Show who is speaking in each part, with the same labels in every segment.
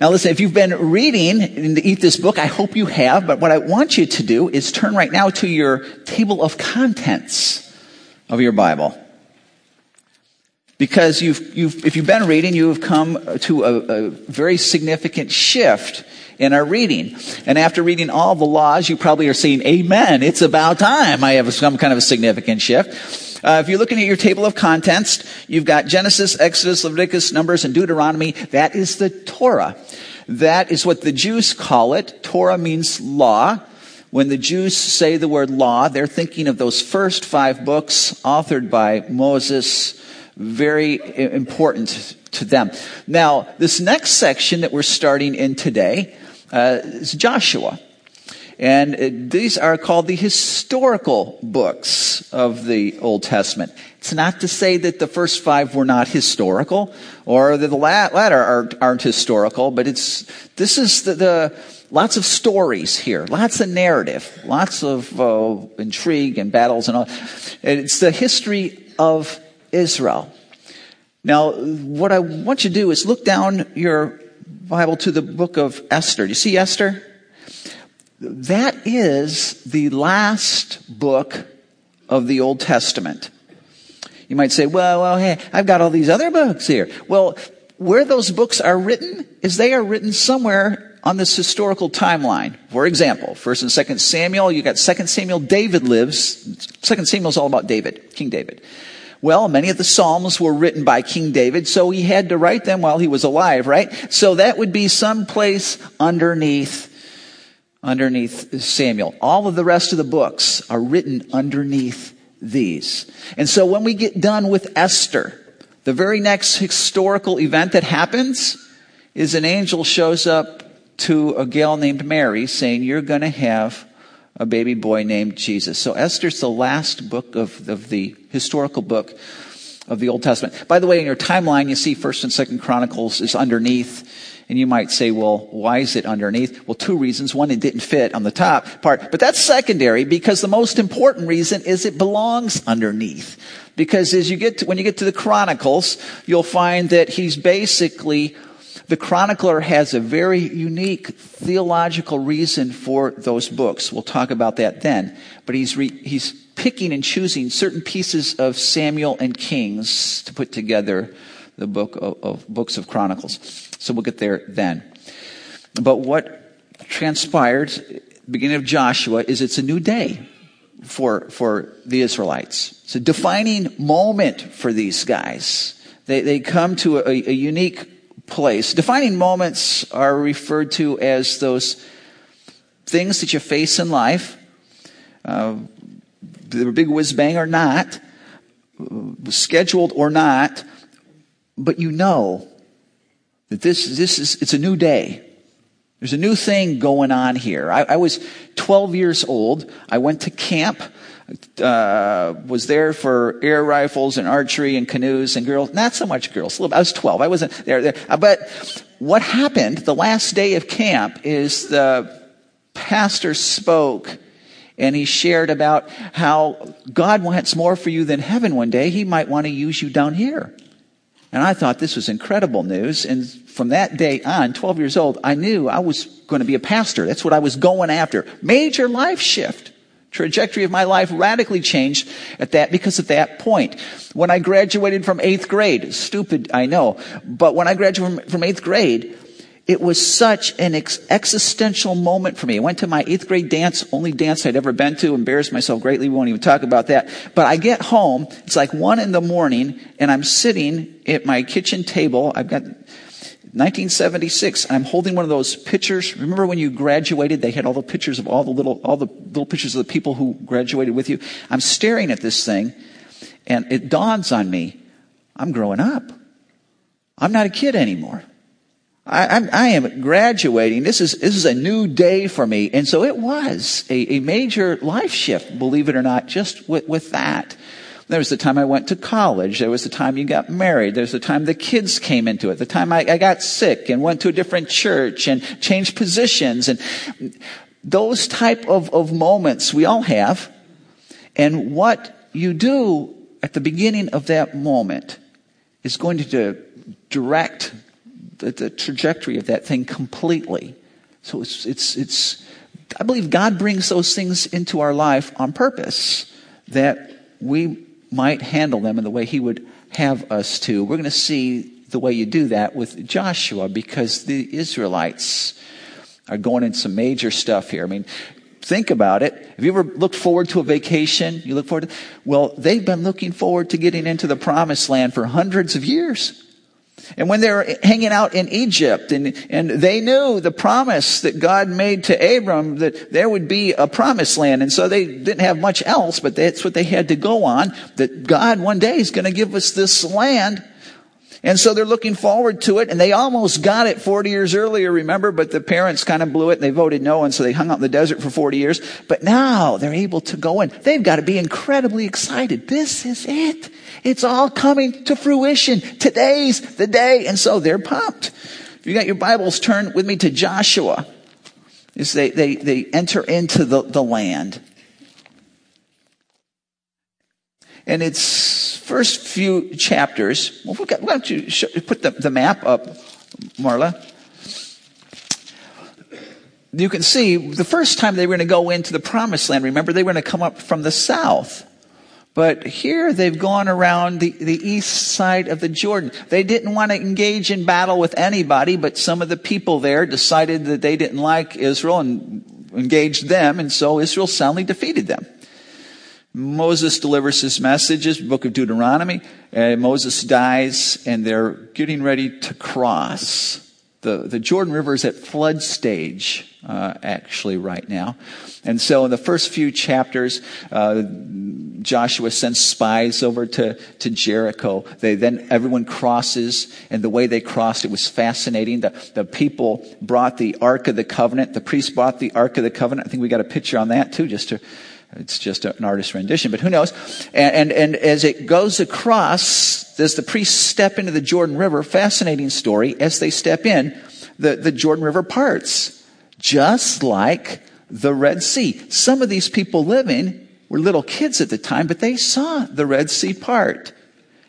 Speaker 1: Now listen, if you've been reading in the Eat This book, I hope you have, but what I want you to do is turn right now to your table of contents of your Bible. Because you've, you've, if you've been reading, you have come to a, a very significant shift in our reading. And after reading all the laws, you probably are saying, Amen, it's about time I have some kind of a significant shift. Uh, if you're looking at your table of contents, you've got Genesis, Exodus, Leviticus, Numbers, and Deuteronomy. That is the Torah. That is what the Jews call it. Torah means law. When the Jews say the word law, they're thinking of those first five books authored by Moses. Very important to them. Now, this next section that we're starting in today uh, is Joshua. And these are called the historical books of the Old Testament. It's not to say that the first five were not historical or that the latter aren't, historical, but it's, this is the, the, lots of stories here, lots of narrative, lots of uh, intrigue and battles and all. It's the history of Israel. Now, what I want you to do is look down your Bible to the book of Esther. Do you see Esther? That is the last book of the Old Testament. You might say, well, well, hey, I've got all these other books here. Well, where those books are written is they are written somewhere on this historical timeline. For example, 1st and 2nd Samuel, you got 2nd Samuel, David lives. 2nd Samuel is all about David, King David. Well, many of the Psalms were written by King David, so he had to write them while he was alive, right? So that would be some place underneath underneath Samuel. All of the rest of the books are written underneath these. And so when we get done with Esther, the very next historical event that happens is an angel shows up to a gal named Mary saying, You're going to have a baby boy named Jesus. So Esther's the last book of, of the historical book of the Old Testament. By the way, in your timeline, you see 1st and 2nd Chronicles is underneath. And you might say, well, why is it underneath? Well, two reasons. One, it didn't fit on the top part, but that's secondary because the most important reason is it belongs underneath. Because as you get to, when you get to the Chronicles, you'll find that he's basically, the chronicler has a very unique theological reason for those books. We'll talk about that then. But he's, re, he's picking and choosing certain pieces of Samuel and Kings to put together the book of, of books of Chronicles. So we'll get there then. But what transpired, beginning of Joshua, is it's a new day for, for the Israelites. It's a defining moment for these guys. They, they come to a, a unique place. Defining moments are referred to as those things that you face in life, uh, they're big whiz bang or not, scheduled or not, but you know that this, this is, it's a new day. There's a new thing going on here. I, I was 12 years old. I went to camp, uh, was there for air rifles and archery and canoes and girls. Not so much girls. I was 12. I wasn't there. there. Uh, but what happened the last day of camp is the pastor spoke and he shared about how God wants more for you than heaven one day. He might want to use you down here. And I thought this was incredible news. And from that day on, 12 years old, I knew I was going to be a pastor. That's what I was going after. Major life shift. Trajectory of my life radically changed at that because at that point, when I graduated from eighth grade, stupid, I know, but when I graduated from, from eighth grade, it was such an ex- existential moment for me. I went to my eighth grade dance, only dance I'd ever been to, embarrassed myself greatly. We won't even talk about that. But I get home, it's like one in the morning, and I'm sitting at my kitchen table. I've got 1976, and I'm holding one of those pictures. Remember when you graduated, they had all the pictures of all the little, all the little pictures of the people who graduated with you. I'm staring at this thing, and it dawns on me, I'm growing up. I'm not a kid anymore. I, I'm, I am graduating. This is, this is a new day for me. And so it was a, a major life shift, believe it or not, just with, with that. There was the time I went to college. There was the time you got married. There's the time the kids came into it. The time I, I got sick and went to a different church and changed positions and those type of, of moments we all have. And what you do at the beginning of that moment is going to direct the, the trajectory of that thing completely. So it's, it's, it's, I believe God brings those things into our life on purpose that we might handle them in the way He would have us to. We're going to see the way you do that with Joshua because the Israelites are going in some major stuff here. I mean, think about it. Have you ever looked forward to a vacation? You look forward to, well, they've been looking forward to getting into the promised land for hundreds of years. And when they were hanging out in Egypt and, and they knew the promise that God made to Abram that there would be a promised land. And so they didn't have much else, but that's what they had to go on. That God one day is going to give us this land. And so they're looking forward to it and they almost got it 40 years earlier, remember, but the parents kind of blew it and they voted no and so they hung out in the desert for 40 years. But now they're able to go in. They've got to be incredibly excited. This is it. It's all coming to fruition. Today's the day. And so they're pumped. If you got your Bibles, turn with me to Joshua. As they, they, they enter into the, the land. And its first few chapters, well, why don't you show, put the, the map up, Marla? You can see the first time they were going to go into the promised land, remember, they were going to come up from the south. But here they've gone around the, the east side of the Jordan. They didn't want to engage in battle with anybody, but some of the people there decided that they didn't like Israel and engaged them, and so Israel soundly defeated them. Moses delivers his messages, book of Deuteronomy, and Moses dies, and they're getting ready to cross. The, the Jordan River is at flood stage, uh, actually, right now. And so in the first few chapters, uh, Joshua sends spies over to, to Jericho. They then, everyone crosses, and the way they crossed, it was fascinating. The, the people brought the Ark of the Covenant. The priests brought the Ark of the Covenant. I think we got a picture on that too, just to, it's just an artist's rendition, but who knows? And, and, and as it goes across, as the priests step into the Jordan River, fascinating story, as they step in, the, the Jordan River parts. Just like the Red Sea. Some of these people living were little kids at the time, but they saw the Red Sea part.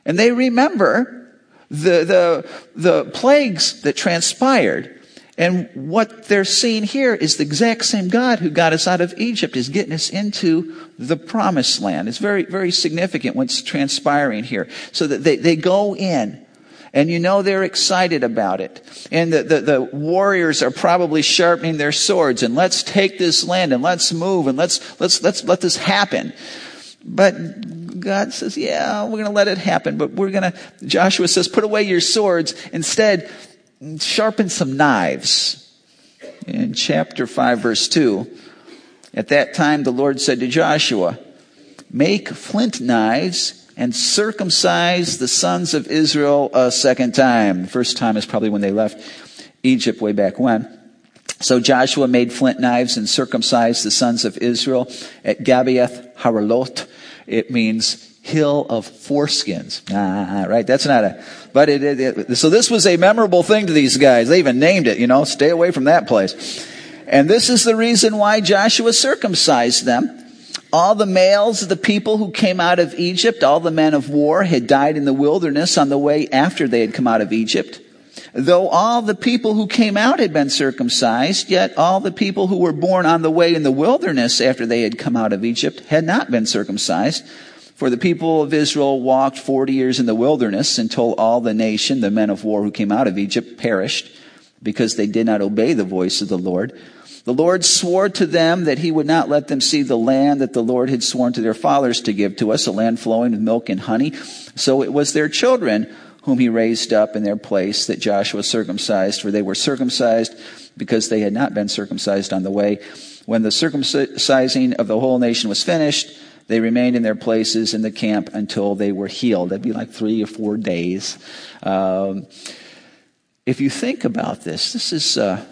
Speaker 1: And they remember the, the, the plagues that transpired. And what they're seeing here is the exact same God who got us out of Egypt is getting us into the promised land. It's very, very significant what's transpiring here. So that they, they go in and you know they're excited about it. And the, the, the, warriors are probably sharpening their swords and let's take this land and let's move and let's, let's, let's let this happen. But God says, yeah, we're going to let it happen, but we're going to, Joshua says, put away your swords. Instead, sharpen some knives. In chapter 5 verse 2, at that time the Lord said to Joshua, make flint knives and circumcise the sons of Israel a second time. The first time is probably when they left Egypt way back when. So Joshua made flint knives and circumcised the sons of Israel at Gibeath Haaraloth. It means hill of foreskins. Ah, right. That's not a, but it, it, it, so this was a memorable thing to these guys. They even named it, you know, stay away from that place. And this is the reason why Joshua circumcised them all the males of the people who came out of Egypt, all the men of war, had died in the wilderness on the way after they had come out of Egypt. Though all the people who came out had been circumcised, yet all the people who were born on the way in the wilderness after they had come out of Egypt had not been circumcised. For the people of Israel walked 40 years in the wilderness until all the nation, the men of war who came out of Egypt, perished because they did not obey the voice of the Lord. The Lord swore to them that he would not let them see the land that the Lord had sworn to their fathers to give to us, a land flowing with milk and honey. So it was their children whom he raised up in their place that Joshua circumcised, for they were circumcised because they had not been circumcised on the way. When the circumcising of the whole nation was finished, they remained in their places in the camp until they were healed. That'd be like three or four days. Um, if you think about this, this is. Uh,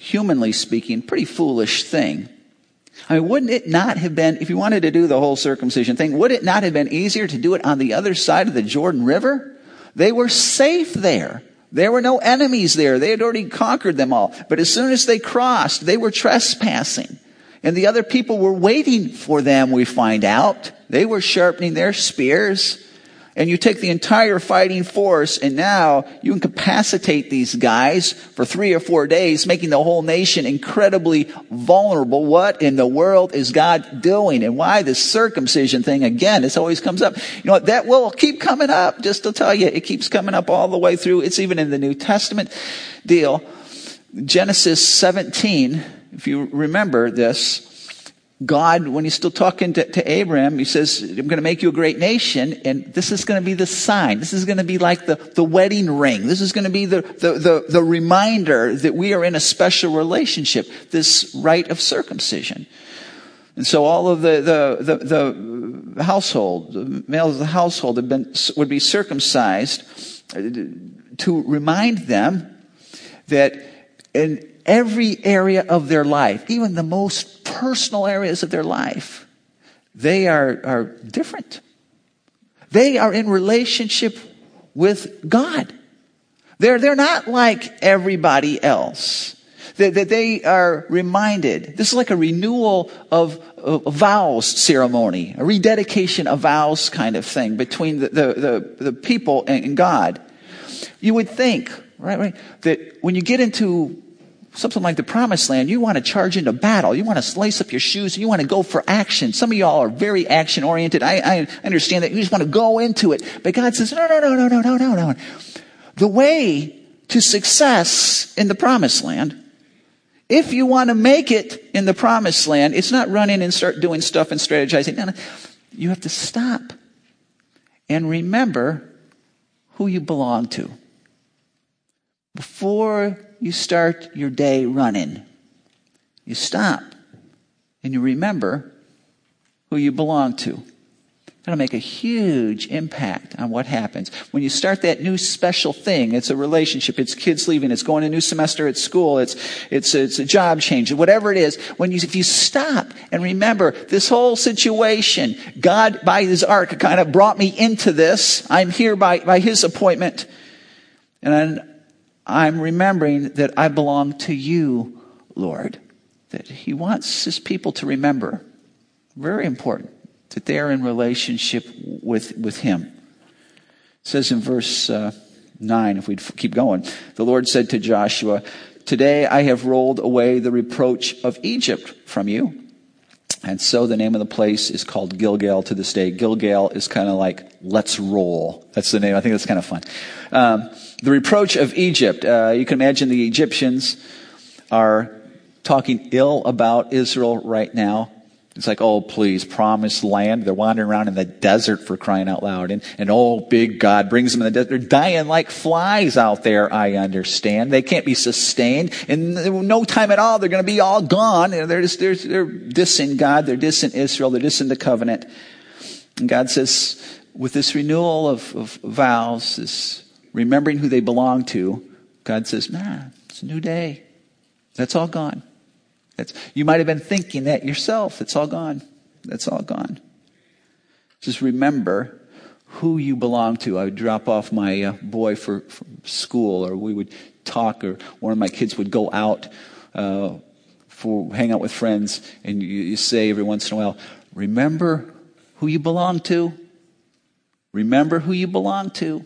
Speaker 1: humanly speaking, pretty foolish thing. I mean, wouldn't it not have been, if you wanted to do the whole circumcision thing, would it not have been easier to do it on the other side of the Jordan River? They were safe there. There were no enemies there. They had already conquered them all. But as soon as they crossed, they were trespassing. And the other people were waiting for them, we find out. They were sharpening their spears. and you take the entire fighting force and now you incapacitate these guys for three or four days, making the whole nation incredibly vulnerable. What in the world is God doing? And why this circumcision thing again? This always comes up. You know what? That will keep coming up. Just to tell you, it keeps coming up all the way through. It's even in the New Testament deal. Genesis 17, if you remember this, God, when he's still talking to, to Abraham, he says, I'm going to make you a great nation, and this is going to be the sign. This is going to be like the, the wedding ring. This is going to be the, the, the, the reminder that we are in a special relationship, this rite of circumcision. And so all of the, the, the, the household, the males of the household have been, would be circumcised to remind them that in every area of their life, even the most personal areas of their life, they are, are different. They are in relationship with God. They're, they're not like everybody else. That, that they are reminded. This is like a renewal of, of vows ceremony, a rededication of vows kind of thing between the, the, the, the people and God. You would think, right, right, that when you get into something like the promised land, you want to charge into battle. You want to slice up your shoes. You want to go for action. Some of y'all are very action oriented. I, I understand that. You just want to go into it. But God says, no, no, no, no, no, no, no, no. The way to success in the promised land, if you want to make it in the promised land, it's not run in and start doing stuff and strategizing. No, no. You have to stop and remember who you belong to. Before you start your day running, you stop and you remember who you belong to. That'll make a huge impact on what happens. When you start that new special thing, it's a relationship, it's kids leaving, it's going a new semester at school, it's, it's, it's a job change, whatever it is. When you, if you stop and remember this whole situation, God by his ark kind of brought me into this. I'm here by, by his appointment. And I'm remembering that I belong to you, Lord. That He wants His people to remember. Very important that they are in relationship with, with Him. It says in verse uh, 9, if we keep going, the Lord said to Joshua, Today I have rolled away the reproach of Egypt from you. And so the name of the place is called Gilgal to this day. Gilgal is kind of like, let's roll. That's the name. I think that's kind of fun. Um, the reproach of Egypt. Uh, you can imagine the Egyptians are talking ill about Israel right now. It's like, oh, please, promised land. They're wandering around in the desert for crying out loud. And, and oh, big God brings them in the desert. They're dying like flies out there, I understand. They can't be sustained. In no time at all, they're going to be all gone. They're, just, they're, they're dissing God. They're dissing Israel. They're dissing the covenant. And God says, with this renewal of, of vows, this remembering who they belong to, God says, nah, it's a new day. That's all gone. That's, you might have been thinking that yourself. It's all gone. That's all gone. Just remember who you belong to. I would drop off my uh, boy for, for, school, or we would talk, or one of my kids would go out uh, for hang out with friends, and you, you say every once in a while, "Remember who you belong to. Remember who you belong to."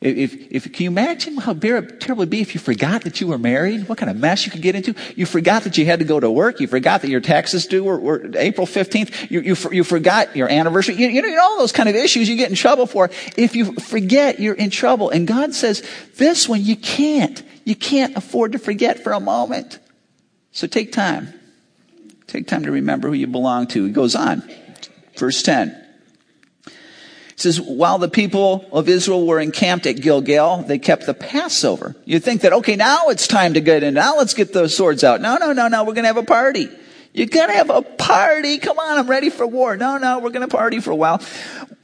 Speaker 1: If, if, can you imagine how terrible it would be if you forgot that you were married? What kind of mess you could get into? You forgot that you had to go to work. You forgot that your taxes due were, were April 15th. You, you, you, forgot your anniversary. You, you know, all those kind of issues you get in trouble for. If you forget, you're in trouble. And God says, this one you can't. You can't afford to forget for a moment. So take time. Take time to remember who you belong to. He goes on. Verse 10. It says, while the people of Israel were encamped at Gilgal, they kept the Passover. You think that, okay, now it's time to get in. Now let's get those swords out. No, no, no, no. We're going to have a party. You're going to have a party. Come on, I'm ready for war. No, no, we're to party for a while.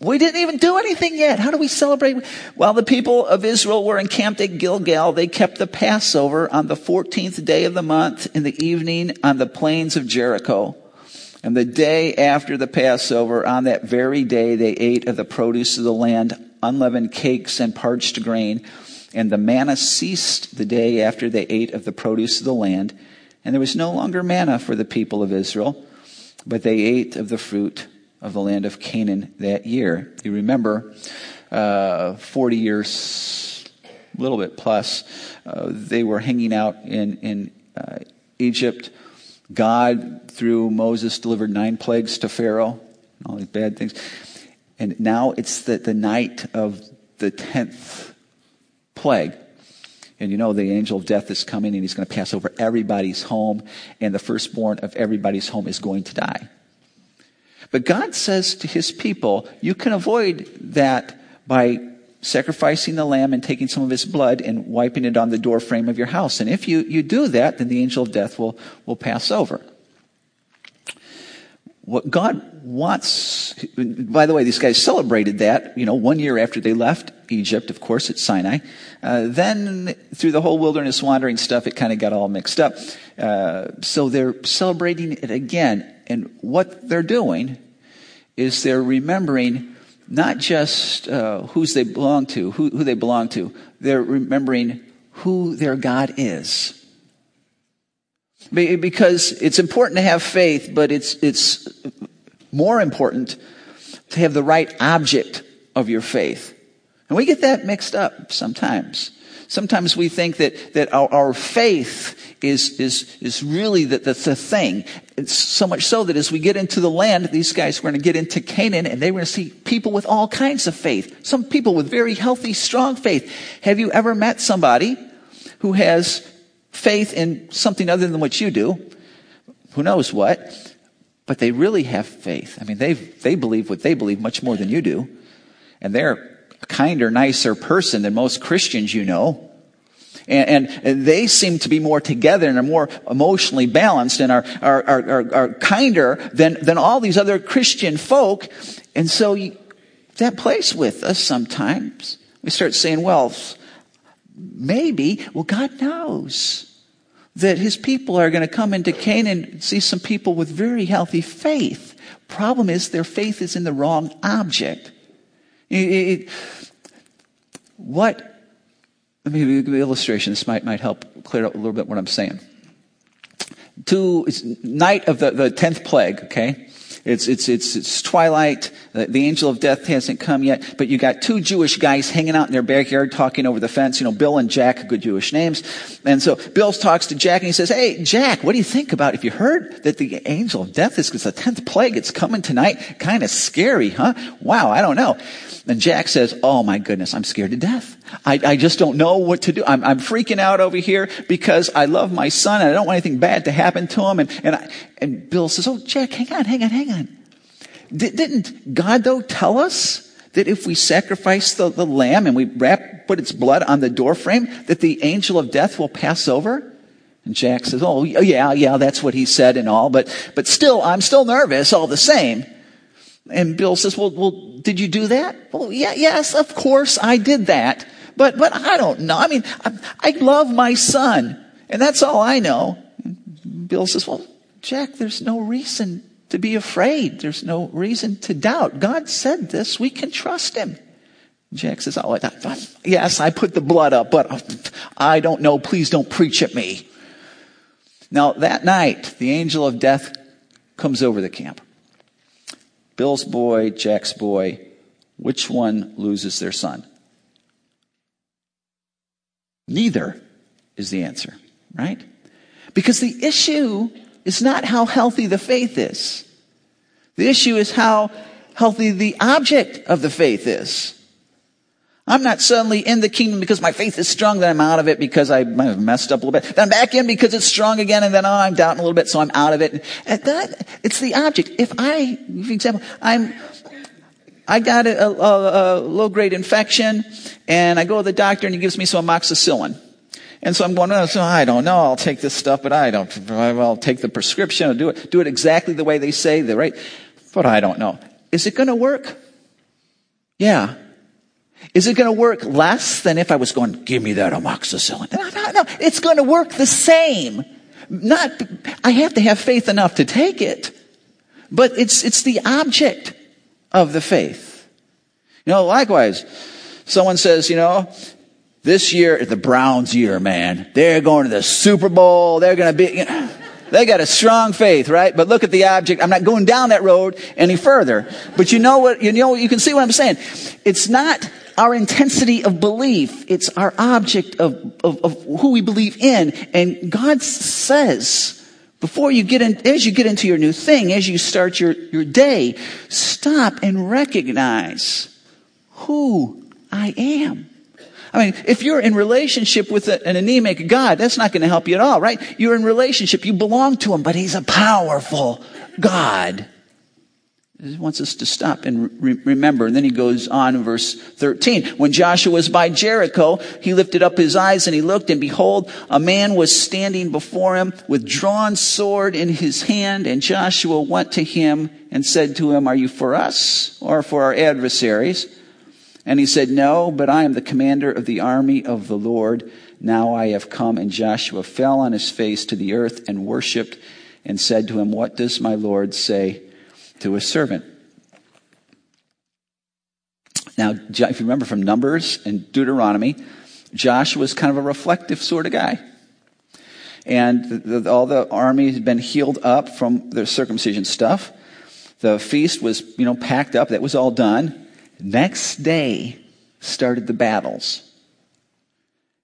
Speaker 1: We didn't even do anything yet. How do we celebrate? While the people of Israel were encamped at Gilgal, they kept the Passover on the 14th day of the month in the evening on the plains of Jericho. And the day after the Passover, on that very day, they ate of the produce of the land, unleavened cakes and parched grain. And the manna ceased the day after they ate of the produce of the land. And there was no longer manna for the people of Israel, but they ate of the fruit of the land of Canaan that year. You remember, uh, 40 years, a little bit plus, uh, they were hanging out in, in uh, Egypt. God, through Moses, delivered nine plagues to Pharaoh, all these bad things. And now it's the, the night of the 10th plague. And you know, the angel of death is coming and he's going to pass over everybody's home, and the firstborn of everybody's home is going to die. But God says to his people, you can avoid that by sacrificing the lamb and taking some of his blood and wiping it on the doorframe of your house. And if you, you do that, then the angel of death will, will pass over. What God wants, by the way, these guys celebrated that, you know, one year after they left Egypt, of course, at Sinai. Uh, then through the whole wilderness wandering stuff, it kind of got all mixed up. Uh, so they're celebrating it again. And what they're doing is they're remembering not just uh, who's they belong to, who, who they belong to, they're remembering who their God is. Because it's important to have faith, but it's, it's more important to have the right object of your faith. And we get that mixed up sometimes. Sometimes we think that, that our, our faith is, is, is really the, the, the thing. It's so much so that as we get into the land, these guys are going to get into Canaan and they're going to see people with all kinds of faith. Some people with very healthy, strong faith. Have you ever met somebody who has faith in something other than what you do? Who knows what? But they really have faith. I mean, they they believe what they believe much more than you do. And they're a kinder, nicer person than most Christians you know. And, and, they seem to be more together and are more emotionally balanced and are, are, are, are kinder than, than all these other Christian folk. And so you, that plays with us sometimes. We start saying, well, maybe, well, God knows that his people are going to come into Canaan and see some people with very healthy faith. Problem is, their faith is in the wrong object. It, it, what, let me give you an illustration. This might, might help clear up a little bit what I'm saying. It's night of the, the 10th plague, okay? It's, it's, it's, it's twilight. The, the, angel of death hasn't come yet, but you got two Jewish guys hanging out in their backyard talking over the fence. You know, Bill and Jack, good Jewish names. And so Bill talks to Jack and he says, Hey, Jack, what do you think about if you heard that the angel of death is, it's the 10th plague. It's coming tonight. Kind of scary, huh? Wow, I don't know. And Jack says, Oh my goodness, I'm scared to death. I, I just don't know what to do. I'm, I'm, freaking out over here because I love my son and I don't want anything bad to happen to him. And, and, I, and Bill says, Oh, Jack, hang on, hang on, hang on. D- didn't God though tell us that if we sacrifice the, the lamb and we wrap, put its blood on the doorframe, that the angel of death will pass over? And Jack says, Oh, yeah, yeah, that's what he said and all, but, but still, I'm still nervous all the same. And Bill says, well, well, did you do that? Well, yeah, yes, of course I did that. But, but I don't know. I mean, I, I love my son and that's all I know. And Bill says, well, Jack, there's no reason to be afraid. There's no reason to doubt. God said this. We can trust him. Jack says, oh, yes, I put the blood up, but uh, I don't know. Please don't preach at me. Now that night, the angel of death comes over the camp. Bill's boy, Jack's boy, which one loses their son? Neither is the answer, right? Because the issue is not how healthy the faith is. The issue is how healthy the object of the faith is. I'm not suddenly in the kingdom because my faith is strong, then I'm out of it because I messed up a little bit. Then I'm back in because it's strong again, and then oh, I'm doubting a little bit, so I'm out of it. That, it's the object. If I, for example, I'm, I got a, a, a low grade infection, and I go to the doctor and he gives me some amoxicillin. And so I'm going, oh, so I don't know. I'll take this stuff, but I don't. I'll take the prescription. I'll do it, do it exactly the way they say, the right. But I don't know. Is it going to work? Yeah. Is it going to work less than if I was going, give me that amoxicillin? No, no, no. It's going to work the same. Not, I have to have faith enough to take it, but it's, it's the object of the faith. You know, likewise, someone says, you know, this year is the Browns year, man. They're going to the Super Bowl. They're going to be, you know, They got a strong faith, right? But look at the object. I'm not going down that road any further. But you know what, you know, you can see what I'm saying. It's not our intensity of belief. It's our object of, of, of who we believe in. And God says, before you get in, as you get into your new thing, as you start your, your day, stop and recognize who I am. I mean, if you're in relationship with an anemic God, that's not going to help you at all, right? You're in relationship, you belong to Him, but He's a powerful God. He wants us to stop and re- remember. And then he goes on in verse 13. When Joshua was by Jericho, he lifted up his eyes and he looked and behold, a man was standing before him with drawn sword in his hand. And Joshua went to him and said to him, are you for us or for our adversaries? And he said, no, but I am the commander of the army of the Lord. Now I have come. And Joshua fell on his face to the earth and worshiped and said to him, what does my Lord say? To his servant. Now, if you remember from Numbers and Deuteronomy, Joshua was kind of a reflective sort of guy. And the, the, all the army had been healed up from their circumcision stuff. The feast was, you know, packed up. That was all done. Next day started the battles.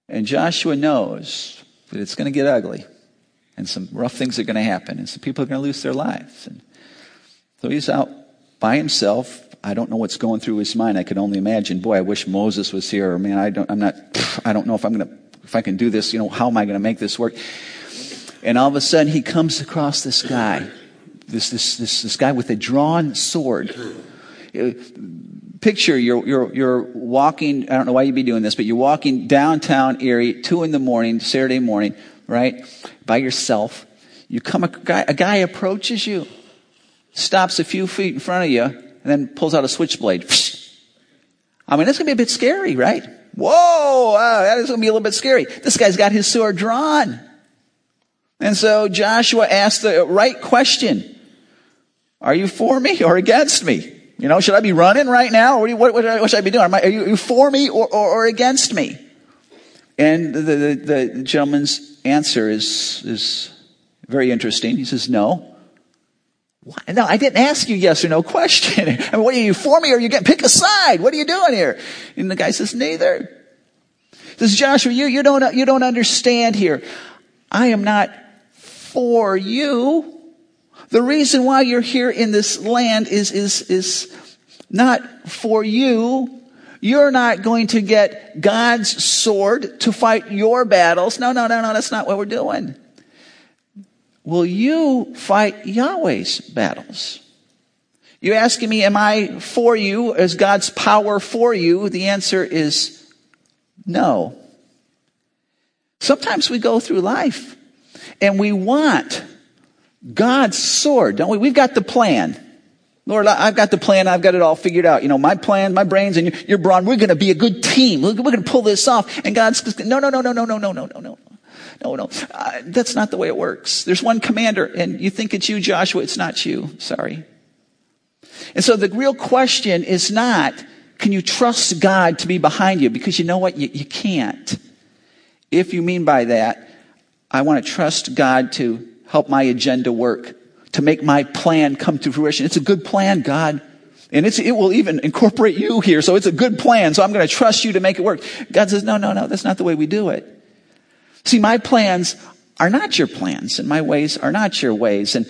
Speaker 1: And Joshua knows that it's going to get ugly. And some rough things are going to happen. And some people are going to lose their lives. And so he's out by himself. I don't know what's going through his mind. I can only imagine. Boy, I wish Moses was here. Man, I don't, I'm not, I don't know if I'm to, if I can do this, you know, how am I to make this work? And all of a sudden he comes across this guy, this, this, this, this guy with a drawn sword. Uh, picture you're, you're, you're walking, I don't know why you'd be doing this, but you're walking downtown Erie, two in the morning, Saturday morning, right? By yourself. You come, a guy, a guy approaches you stops a few feet in front of you, and then pulls out a switchblade. I mean, that's going to be a bit scary, right? Whoa, that is going to be a little bit scary. This guy's got his sword drawn. And so Joshua asked the right question. Are you for me or against me? You know, should I be running right now? What, what, what should I be doing? I, are, you, are, you, for me or, or, or against me? And the, the, the, gentleman's answer is, is very interesting. He says, no. What? No, I didn't ask you yes or no question. I mean, what are you for me or are you getting, pick a side? What are you doing here? And the guy says, neither. This is Joshua, you, you don't, you don't understand here. I am not for you. The reason why you're here in this land is, is, is not for you. You're not going to get God's sword to fight your battles. No, no, no, no, that's not what we're doing. Will you fight Yahweh's battles? You asking me, am I for you? Is God's power for you? The answer is no. Sometimes we go through life and we want God's sword, don't we? We've got the plan. Lord, I've got the plan. I've got it all figured out. You know, my plan, my brains, and your brawn, we're going to be a good team. We're going to pull this off. And God's, no, no, no, no, no, no, no, no, no, no. No, no, uh, that's not the way it works. There's one commander, and you think it's you, Joshua. It's not you. Sorry. And so the real question is not, can you trust God to be behind you? Because you know what? You, you can't. If you mean by that, I want to trust God to help my agenda work, to make my plan come to fruition. It's a good plan, God. And it's it will even incorporate you here. So it's a good plan. So I'm going to trust you to make it work. God says, no, no, no, that's not the way we do it. See, my plans are not your plans, and my ways are not your ways. And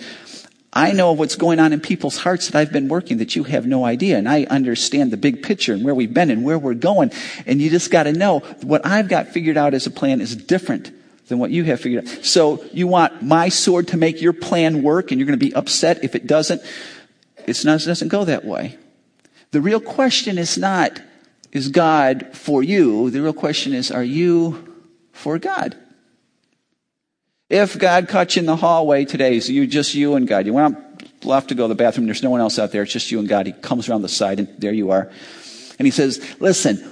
Speaker 1: I know what's going on in people's hearts that I've been working that you have no idea. And I understand the big picture and where we've been and where we're going. And you just got to know what I've got figured out as a plan is different than what you have figured out. So you want my sword to make your plan work and you're going to be upset if it doesn't. It's not, it doesn't go that way. The real question is not, is God for you? The real question is, are you for God. If God caught you in the hallway today, so you just you and God, you went left to go to the bathroom, there's no one else out there, it's just you and God. He comes around the side and there you are. And he says, listen,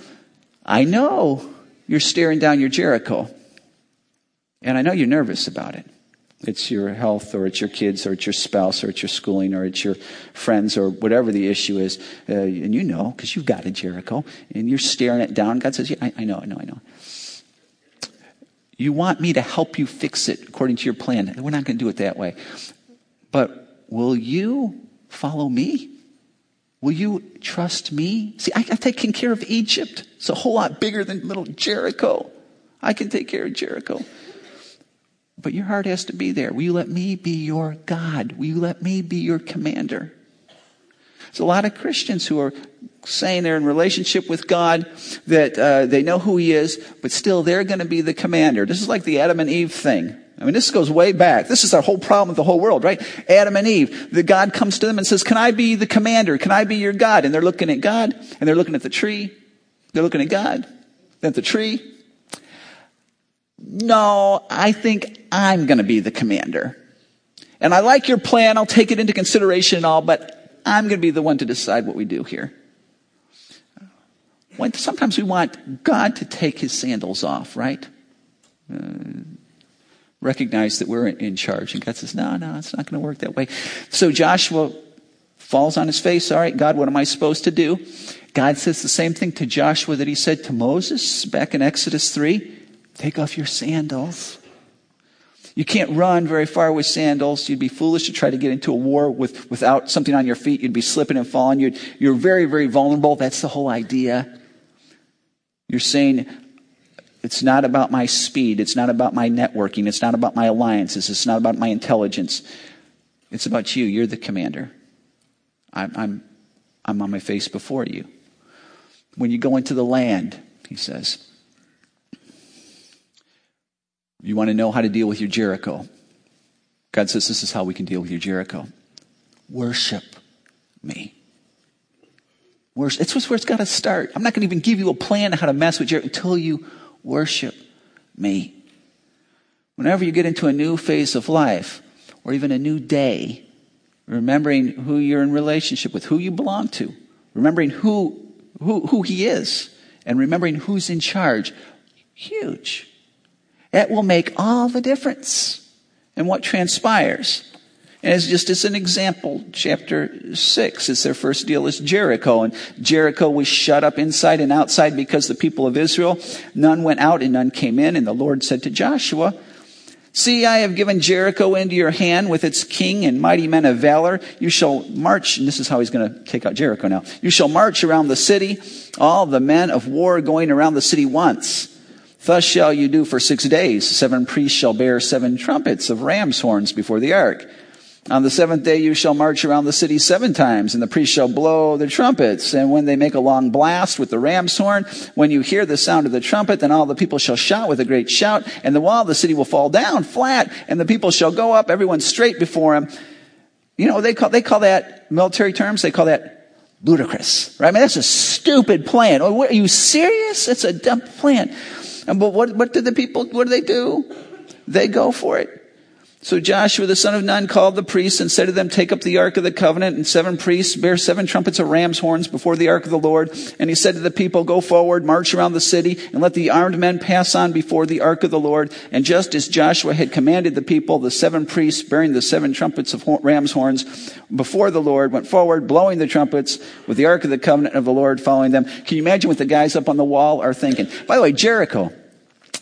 Speaker 1: I know you're staring down your Jericho. And I know you're nervous about it. It's your health, or it's your kids, or it's your spouse, or it's your schooling, or it's your friends, or whatever the issue is. Uh, and you know, because you've got a Jericho, and you're staring it down. God says, Yeah, I, I know, I know, I know You want me to help you fix it according to your plan. We're not going to do it that way. But will you follow me? Will you trust me? See, I, I've taken care of Egypt. It's a whole lot bigger than little Jericho. I can take care of Jericho. But your heart has to be there. Will you let me be your God? Will you let me be your commander? There's a lot of Christians who are saying they're in relationship with God, that uh, they know who He is, but still they're going to be the commander. This is like the Adam and Eve thing. I mean, this goes way back. This is our whole problem with the whole world, right? Adam and Eve. The God comes to them and says, can I be the commander? Can I be your God? And they're looking at God and they're looking at the tree. They're looking at God, at the tree. No, I think I'm going to be the commander. And I like your plan. I'll take it into consideration and all, but I'm going to be the one to decide what we do here. Sometimes we want God to take his sandals off, right? Uh, recognize that we're in charge. And God says, no, no, it's not going to work that way. So Joshua falls on his face. All right, God, what am I supposed to do? God says the same thing to Joshua that he said to Moses back in Exodus 3. Take off your sandals. You can't run very far with sandals. You'd be foolish to try to get into a war with, without something on your feet. You'd be slipping and falling. You'd, you're very, very vulnerable. That's the whole idea. You're saying, it's not about my speed. It's not about my networking. It's not about my alliances. It's not about my intelligence. It's about you. You're the commander. I'm, I'm, I'm on my face before you. When you go into the land, he says, you want to know how to deal with your Jericho. God says, This is how we can deal with your Jericho. Worship me. It's where it's got to start. I'm not going to even give you a plan how to mess with you until you worship me. Whenever you get into a new phase of life, or even a new day, remembering who you're in relationship with, who you belong to, remembering who, who, who he is, and remembering who's in charge, huge. It will make all the difference in what transpires. And as just as an example, chapter six is their first deal is Jericho. And Jericho was shut up inside and outside because the people of Israel, none went out and none came in. And the Lord said to Joshua, See, I have given Jericho into your hand with its king and mighty men of valor. You shall march, and this is how he's going to take out Jericho now. You shall march around the city, all the men of war going around the city once. Thus shall you do for six days. Seven priests shall bear seven trumpets of ram's horns before the ark. On the seventh day you shall march around the city seven times, and the priests shall blow their trumpets. And when they make a long blast with the ram's horn, when you hear the sound of the trumpet, then all the people shall shout with a great shout, and the wall of the city will fall down flat, and the people shall go up, everyone straight before him. You know, they call, they call that military terms, they call that ludicrous, right? I mean, that's a stupid plan. Oh, are you serious? It's a dumb plan. But what, what did the people, what do they do? They go for it. So Joshua the son of Nun called the priests and said to them, take up the ark of the covenant and seven priests bear seven trumpets of ram's horns before the ark of the Lord. And he said to the people, go forward, march around the city and let the armed men pass on before the ark of the Lord. And just as Joshua had commanded the people, the seven priests bearing the seven trumpets of ram's horns before the Lord went forward, blowing the trumpets with the ark of the covenant of the Lord following them. Can you imagine what the guys up on the wall are thinking? By the way, Jericho.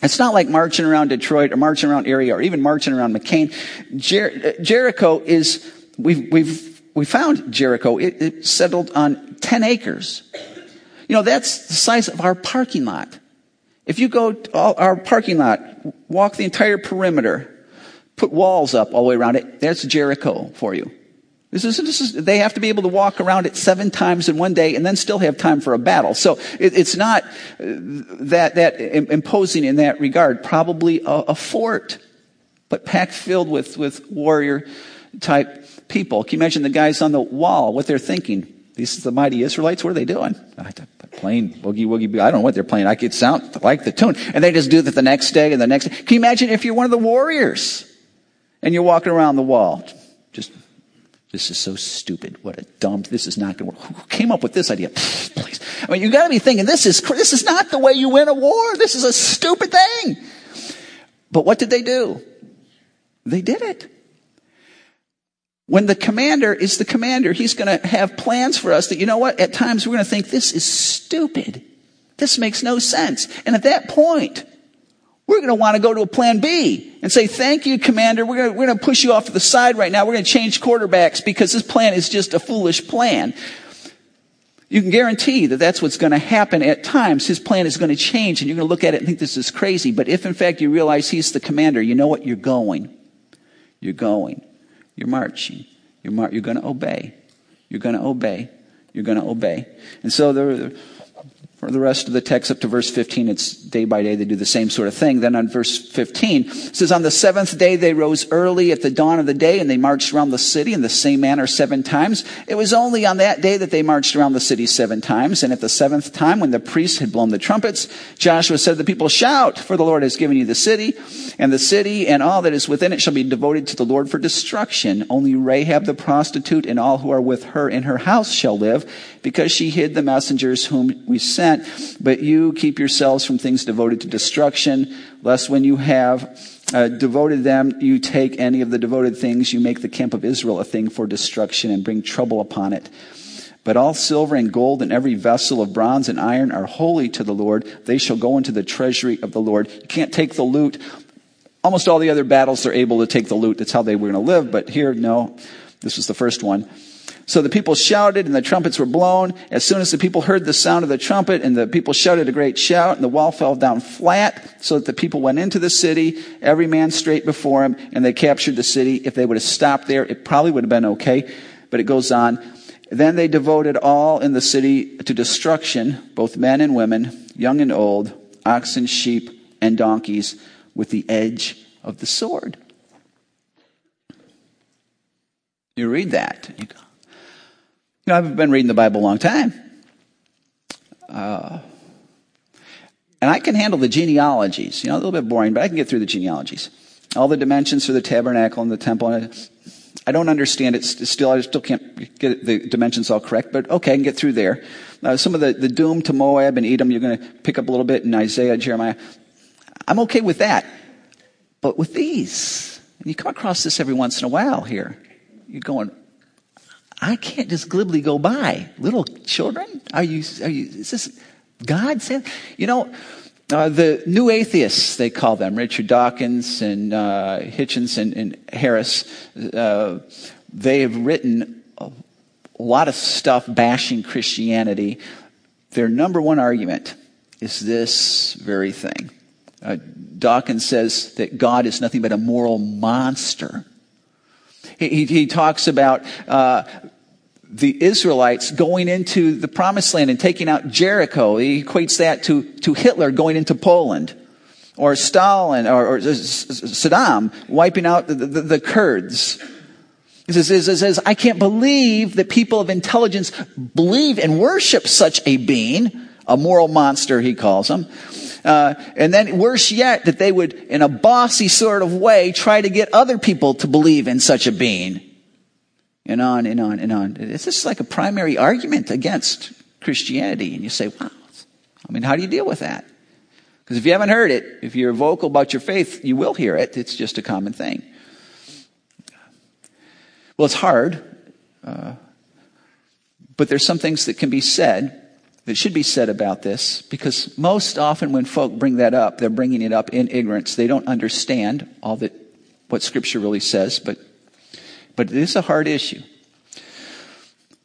Speaker 1: It's not like marching around Detroit or marching around Erie or even marching around McCain. Jer- uh, Jericho is, we've, we've, we found Jericho. It, it settled on 10 acres. You know, that's the size of our parking lot. If you go our parking lot, walk the entire perimeter, put walls up all the way around it, that's Jericho for you. This is, this is, they have to be able to walk around it seven times in one day and then still have time for a battle. So it, it's not uh, that, that imposing in that regard. Probably a, a fort, but packed filled with, with warrior type people. Can you imagine the guys on the wall, what they're thinking? These are the mighty Israelites. What are they doing? Playing boogie woogie. I don't know what they're playing. I could sound like the tune. And they just do that the next day and the next day. Can you imagine if you're one of the warriors and you're walking around the wall? Just this is so stupid. What a dumb, this is not going to work. Who came up with this idea? Please. I mean, you gotta be thinking, this is, this is not the way you win a war. This is a stupid thing. But what did they do? They did it. When the commander is the commander, he's going to have plans for us that, you know what, at times we're going to think this is stupid. This makes no sense. And at that point, we're going to want to go to a plan B and say, thank you, commander. We're going, to, we're going to push you off to the side right now. We're going to change quarterbacks because this plan is just a foolish plan. You can guarantee that that's what's going to happen at times. His plan is going to change and you're going to look at it and think this is crazy. But if in fact you realize he's the commander, you know what? You're going. You're going. You're marching. You're, mar- you're going to obey. You're going to obey. You're going to obey. And so there, for the rest of the text up to verse 15, it's day by day they do the same sort of thing. Then on verse 15, it says, On the seventh day they rose early at the dawn of the day and they marched around the city in the same manner seven times. It was only on that day that they marched around the city seven times. And at the seventh time, when the priests had blown the trumpets, Joshua said to the people, Shout, for the Lord has given you the city, and the city and all that is within it shall be devoted to the Lord for destruction. Only Rahab the prostitute and all who are with her in her house shall live, because she hid the messengers whom we sent but you keep yourselves from things devoted to destruction, lest when you have uh, devoted them, you take any of the devoted things, you make the camp of Israel a thing for destruction and bring trouble upon it. But all silver and gold and every vessel of bronze and iron are holy to the Lord. They shall go into the treasury of the Lord. You can't take the loot. Almost all the other battles, they're able to take the loot. That's how they were going to live. But here, no. This was the first one. So the people shouted and the trumpets were blown. As soon as the people heard the sound of the trumpet and the people shouted a great shout and the wall fell down flat so that the people went into the city, every man straight before him, and they captured the city. If they would have stopped there, it probably would have been okay. But it goes on. Then they devoted all in the city to destruction, both men and women, young and old, oxen, sheep, and donkeys, with the edge of the sword. You read that. You go, you know, I've been reading the Bible a long time. Uh, and I can handle the genealogies. You know, a little bit boring, but I can get through the genealogies. All the dimensions for the tabernacle and the temple. I don't understand it still. I still can't get the dimensions all correct, but okay, I can get through there. Uh, some of the, the doom to Moab and Edom, you're going to pick up a little bit in Isaiah, Jeremiah. I'm okay with that. But with these, and you come across this every once in a while here, you're going, I can't just glibly go by. Little children? Are you, are you, is this God saying? You know, uh, the new atheists, they call them, Richard Dawkins and uh, Hitchens and, and Harris, uh, they have written a lot of stuff bashing Christianity. Their number one argument is this very thing. Uh, Dawkins says that God is nothing but a moral monster. He, he, talks about uh, the Israelites going into the promised land and taking out Jericho. He equates that to, to Hitler going into Poland. Or Stalin, or, or Saddam wiping out the, the, the Kurds. He says, he says, I can't believe that people of intelligence believe and worship such a being, a moral monster, he calls him. Uh, and then worse yet, that they would, in a bossy sort of way, try to get other people to believe in such a being. And on and on and on. It's just like a primary argument against Christianity. And you say, wow, I mean, how do you deal with that? Because if you haven't heard it, if you're vocal about your faith, you will hear it. It's just a common thing. Well, it's hard, uh, but there's some things that can be said that should be said about this because most often when folk bring that up, they're bringing it up in ignorance. They don't understand all that what Scripture really says, but but it is a hard issue.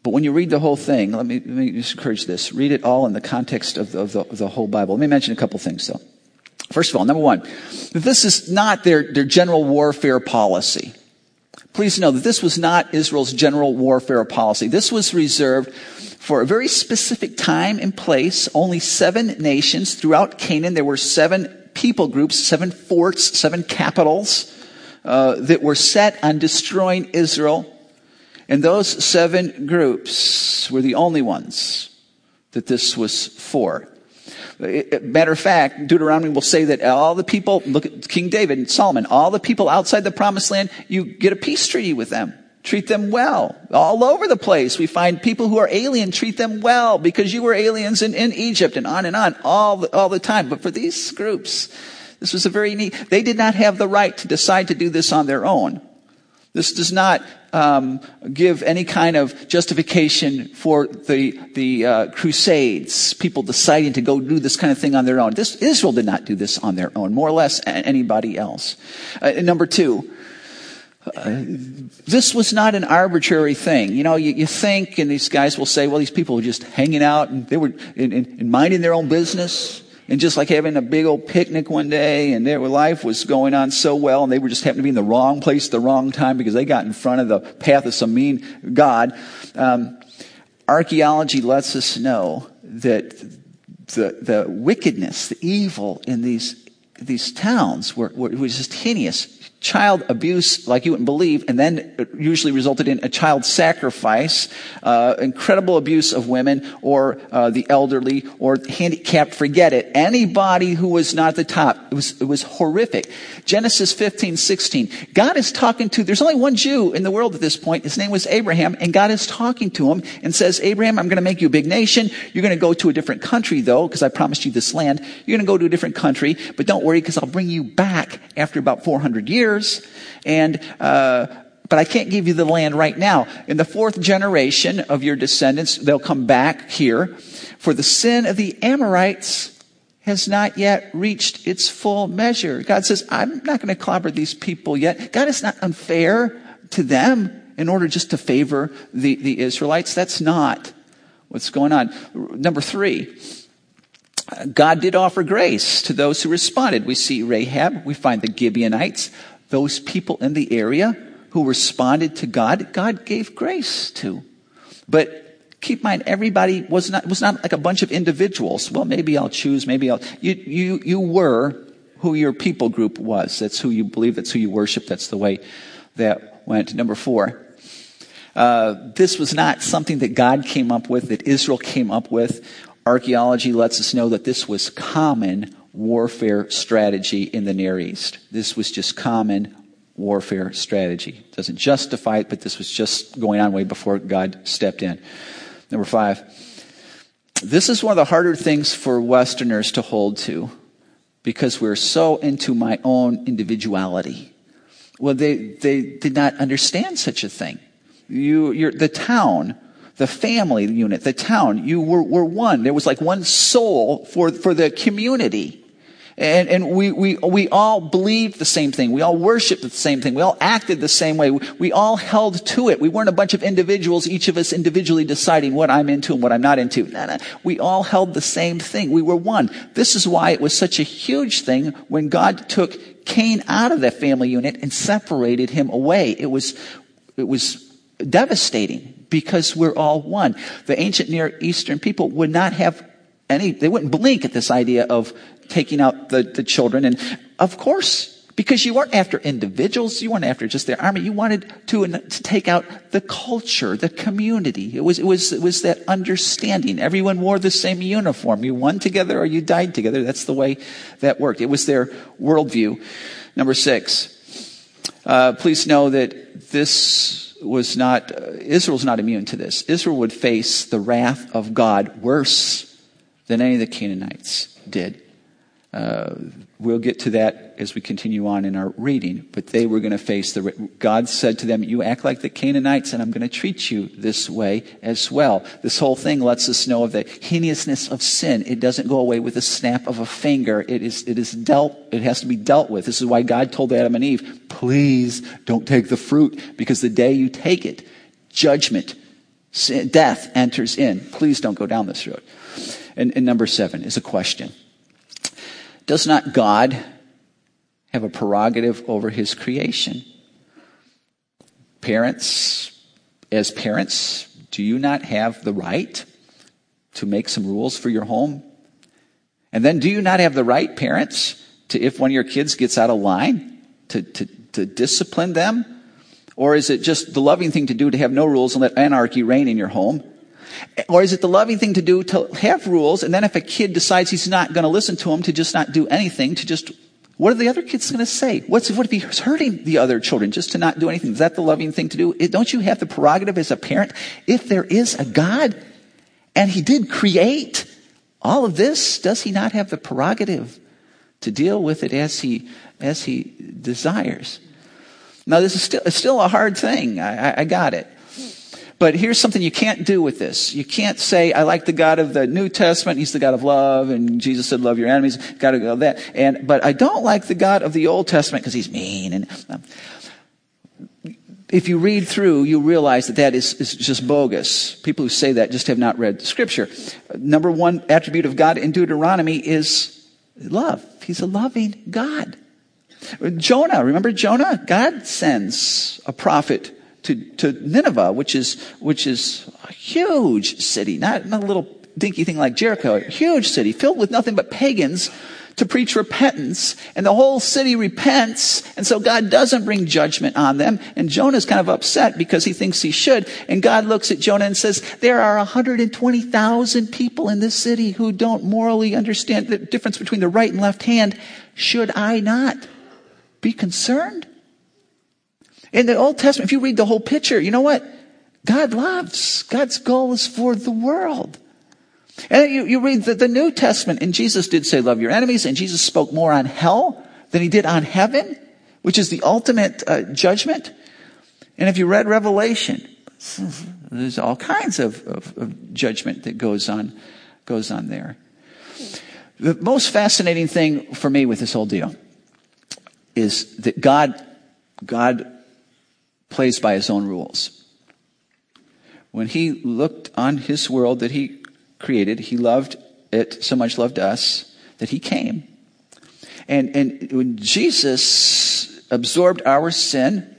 Speaker 1: But when you read the whole thing, let me, let me just encourage this. Read it all in the context of the, of the, the whole Bible. Let me mention a couple things though. First of all, number one, this is not their, their general warfare policy. Please know that this was not Israel's general warfare policy. This was reserved for a very specific time and place, only seven nations throughout Canaan. There were seven people groups, seven forts, seven capitals uh, that were set on destroying Israel. And those seven groups were the only ones that this was for. Matter of fact, Deuteronomy will say that all the people, look at King David and Solomon, all the people outside the promised land, you get a peace treaty with them. Treat them well. All over the place, we find people who are alien, treat them well because you were aliens in, in Egypt and on and on all the, all the time. But for these groups, this was a very neat, they did not have the right to decide to do this on their own. This does not um, give any kind of justification for the the uh, Crusades, people deciding to go do this kind of thing on their own. This Israel did not do this on their own, more or less anybody else. Uh, number two, uh, this was not an arbitrary thing. You know, you, you, think, and these guys will say, well, these people were just hanging out and they were in, in, in minding their own business and just like having a big old picnic one day and their life was going on so well and they were just happened to be in the wrong place at the wrong time because they got in front of the path of some mean God. Um, archaeology lets us know that the, the wickedness, the evil in these, these towns were, were, was just heinous child abuse like you wouldn't believe, and then usually resulted in a child sacrifice, uh, incredible abuse of women or uh, the elderly or handicapped. Forget it. Anybody who was not at the top. It was it was horrific. Genesis 15, 16. God is talking to. There's only one Jew in the world at this point. His name was Abraham, and God is talking to him and says, Abraham, I'm going to make you a big nation. You're going to go to a different country though, because I promised you this land. You're going to go to a different country, but don't worry, because I'll bring you back after about 400 years years, and uh, but I can't give you the land right now. In the fourth generation of your descendants, they'll come back here. For the sin of the Amorites has not yet reached its full measure. God says, I'm not going to clobber these people yet. God is not unfair to them in order just to favor the, the Israelites. That's not what's going on. Number three, God did offer grace to those who responded. We see Rahab, we find the Gibeonites, those people in the area who responded to God, God gave grace to. But keep in mind, everybody was not, was not like a bunch of individuals. Well, maybe I'll choose, maybe I'll, you, you, you were who your people group was. That's who you believe, that's who you worship, that's the way that went. Number four, uh, this was not something that God came up with, that Israel came up with. Archaeology lets us know that this was common warfare strategy in the Near East. This was just common warfare strategy. Doesn't justify it, but this was just going on way before God stepped in. Number five. This is one of the harder things for Westerners to hold to because we're so into my own individuality. Well, they, they did not understand such a thing. You, you're, the town the family unit, the town, you were, were one. There was like one soul for, for the community. And, and we, we, we all believed the same thing. We all worshiped the same thing. We all acted the same way. We all held to it. We weren't a bunch of individuals, each of us individually deciding what I'm into and what I'm not into. No, no. We all held the same thing. We were one. This is why it was such a huge thing when God took Cain out of that family unit and separated him away. It was, it was devastating because we're all one. The ancient Near Eastern people would not have any, they wouldn't blink at this idea of taking out the, the children. And of course, because you weren't after individuals, you weren't after just their army. You wanted to, to take out the culture, the community. It was, it was, it was that understanding. Everyone wore the same uniform. You won together or you died together. That's the way that worked. It was their worldview. Number six. Uh, please know that this was not, uh, Israel's not immune to this. Israel would face the wrath of God worse than any of the Canaanites did. Uh, we'll get to that as we continue on in our reading. But they were going to face the. God said to them, "You act like the Canaanites, and I'm going to treat you this way as well." This whole thing lets us know of the heinousness of sin. It doesn't go away with a snap of a finger. It is. It is dealt. It has to be dealt with. This is why God told Adam and Eve, "Please don't take the fruit, because the day you take it, judgment, sin, death enters in. Please don't go down this road." And, and number seven is a question. Does not God have a prerogative over his creation? Parents, as parents, do you not have the right to make some rules for your home? And then do you not have the right, parents, to, if one of your kids gets out of line, to, to, to discipline them? Or is it just the loving thing to do to have no rules and let anarchy reign in your home? Or is it the loving thing to do to have rules and then if a kid decides he's not going to listen to them to just not do anything, to just, what are the other kids going to say? What's, what if he's hurting the other children just to not do anything? Is that the loving thing to do? It, Don't you have the prerogative as a parent? If there is a God and he did create all of this, does he not have the prerogative to deal with it as he, as he desires? Now, this is still, it's still a hard thing. I, I, I got it. But here's something you can't do with this. You can't say, I like the God of the New Testament. He's the God of love. And Jesus said, love your enemies. Gotta go that. And, but I don't like the God of the Old Testament because he's mean. And um, if you read through, you realize that that is, is just bogus. People who say that just have not read scripture. Number one attribute of God in Deuteronomy is love. He's a loving God. Jonah, remember Jonah? God sends a prophet to, to Nineveh, which is, which is a huge city, not, not a little dinky thing like Jericho, a huge city filled with nothing but pagans to preach repentance and the whole city repents and so God doesn't bring judgment on them and Jonah's kind of upset because he thinks he should and God looks at Jonah and says there are 120,000 people in this city who don't morally understand the difference between the right and left hand. Should I not be concerned in the Old Testament, if you read the whole picture, you know what? God loves. God's goal is for the world. And you, you read the, the New Testament, and Jesus did say, love your enemies, and Jesus spoke more on hell than he did on heaven, which is the ultimate uh, judgment. And if you read Revelation, there's all kinds of, of, of judgment that goes on, goes on there. The most fascinating thing for me with this whole deal is that God, God plays by his own rules. When he looked on his world that he created, he loved it so much, loved us, that he came. And, and when Jesus absorbed our sin,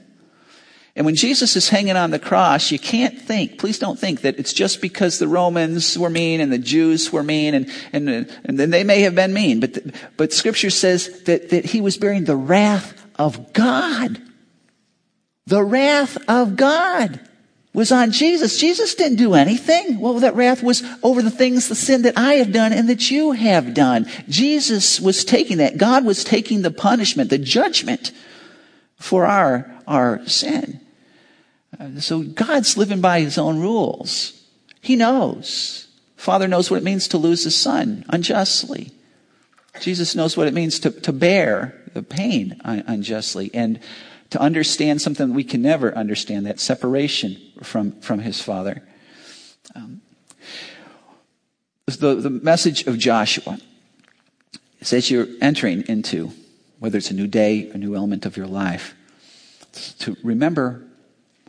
Speaker 1: and when Jesus is hanging on the cross, you can't think, please don't think that it's just because the Romans were mean and the Jews were mean and, and, and then they may have been mean, but, but scripture says that, that he was bearing the wrath of God. The wrath of God was on Jesus. Jesus didn't do anything. Well, that wrath was over the things, the sin that I have done and that you have done. Jesus was taking that. God was taking the punishment, the judgment for our, our sin. Uh, so God's living by his own rules. He knows. Father knows what it means to lose a son unjustly. Jesus knows what it means to, to bear the pain unjustly. And to understand something we can never understand, that separation from, from his father. Um, the, the message of Joshua is that you're entering into, whether it's a new day, a new element of your life, to remember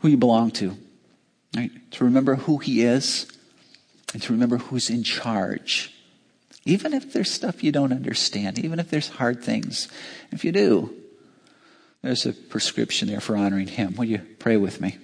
Speaker 1: who you belong to, right? To remember who he is, and to remember who's in charge. Even if there's stuff you don't understand, even if there's hard things. If you do, there's a prescription there for honoring Him. Will you pray with me?